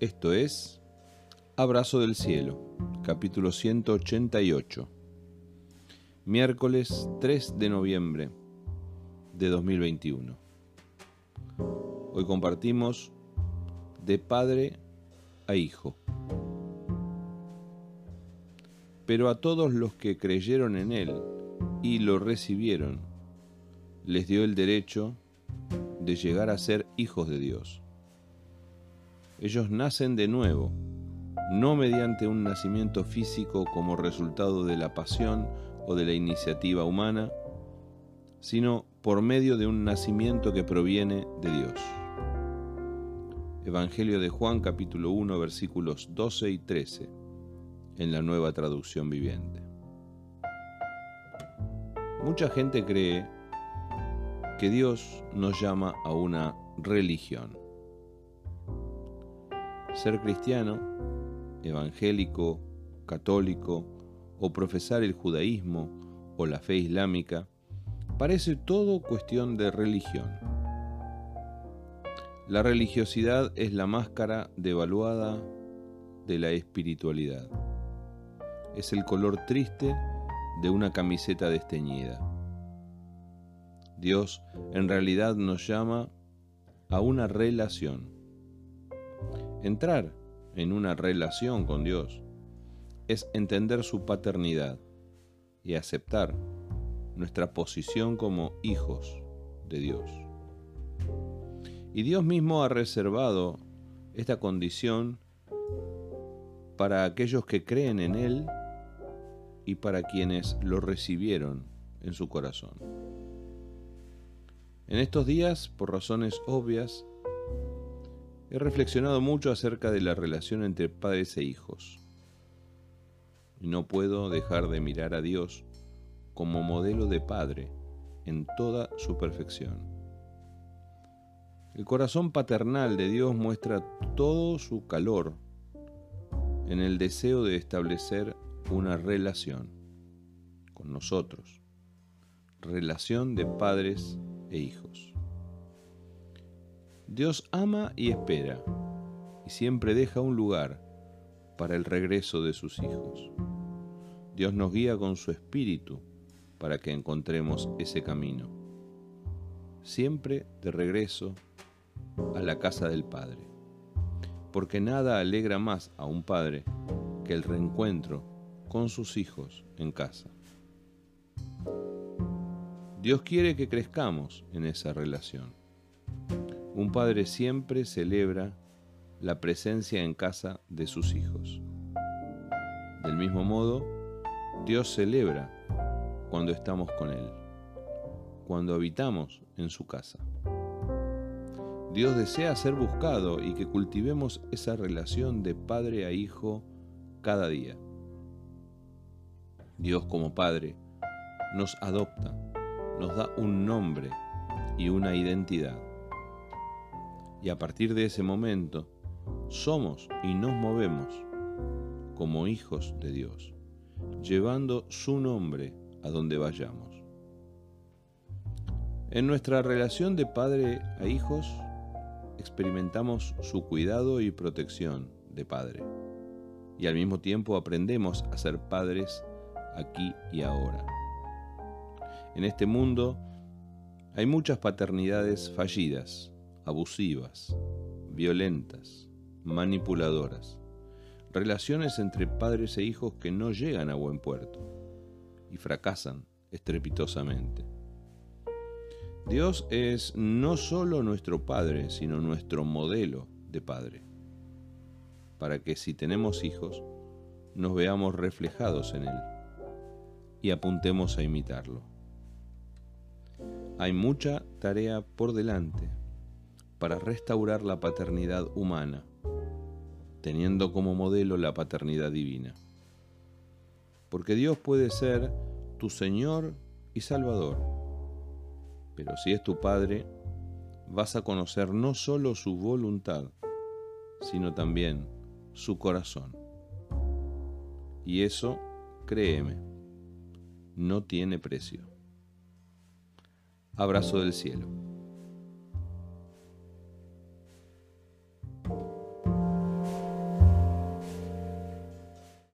Esto es Abrazo del Cielo, capítulo 188, miércoles 3 de noviembre de 2021. Hoy compartimos de padre a hijo. Pero a todos los que creyeron en Él y lo recibieron, les dio el derecho de llegar a ser hijos de Dios. Ellos nacen de nuevo, no mediante un nacimiento físico como resultado de la pasión o de la iniciativa humana, sino por medio de un nacimiento que proviene de Dios. Evangelio de Juan capítulo 1 versículos 12 y 13 en la nueva traducción viviente. Mucha gente cree que Dios nos llama a una religión. Ser cristiano, evangélico, católico o profesar el judaísmo o la fe islámica parece todo cuestión de religión. La religiosidad es la máscara devaluada de la espiritualidad. Es el color triste de una camiseta desteñida. Dios en realidad nos llama a una relación. Entrar en una relación con Dios es entender su paternidad y aceptar nuestra posición como hijos de Dios. Y Dios mismo ha reservado esta condición para aquellos que creen en Él y para quienes lo recibieron en su corazón. En estos días, por razones obvias, he reflexionado mucho acerca de la relación entre padres e hijos. Y no puedo dejar de mirar a Dios como modelo de padre en toda su perfección. El corazón paternal de Dios muestra todo su calor en el deseo de establecer una relación con nosotros, relación de padres e hijos. Dios ama y espera y siempre deja un lugar para el regreso de sus hijos. Dios nos guía con su espíritu para que encontremos ese camino. Siempre de regreso a la casa del Padre. Porque nada alegra más a un padre que el reencuentro con sus hijos en casa. Dios quiere que crezcamos en esa relación. Un padre siempre celebra la presencia en casa de sus hijos. Del mismo modo, Dios celebra cuando estamos con Él, cuando habitamos en su casa. Dios desea ser buscado y que cultivemos esa relación de padre a hijo cada día. Dios como Padre nos adopta nos da un nombre y una identidad. Y a partir de ese momento, somos y nos movemos como hijos de Dios, llevando su nombre a donde vayamos. En nuestra relación de padre a hijos, experimentamos su cuidado y protección de padre, y al mismo tiempo aprendemos a ser padres aquí y ahora. En este mundo hay muchas paternidades fallidas, abusivas, violentas, manipuladoras, relaciones entre padres e hijos que no llegan a buen puerto y fracasan estrepitosamente. Dios es no solo nuestro Padre, sino nuestro modelo de Padre, para que si tenemos hijos, nos veamos reflejados en Él y apuntemos a imitarlo. Hay mucha tarea por delante para restaurar la paternidad humana, teniendo como modelo la paternidad divina. Porque Dios puede ser tu Señor y Salvador, pero si es tu Padre, vas a conocer no solo su voluntad, sino también su corazón. Y eso, créeme, no tiene precio. Abrazo del cielo.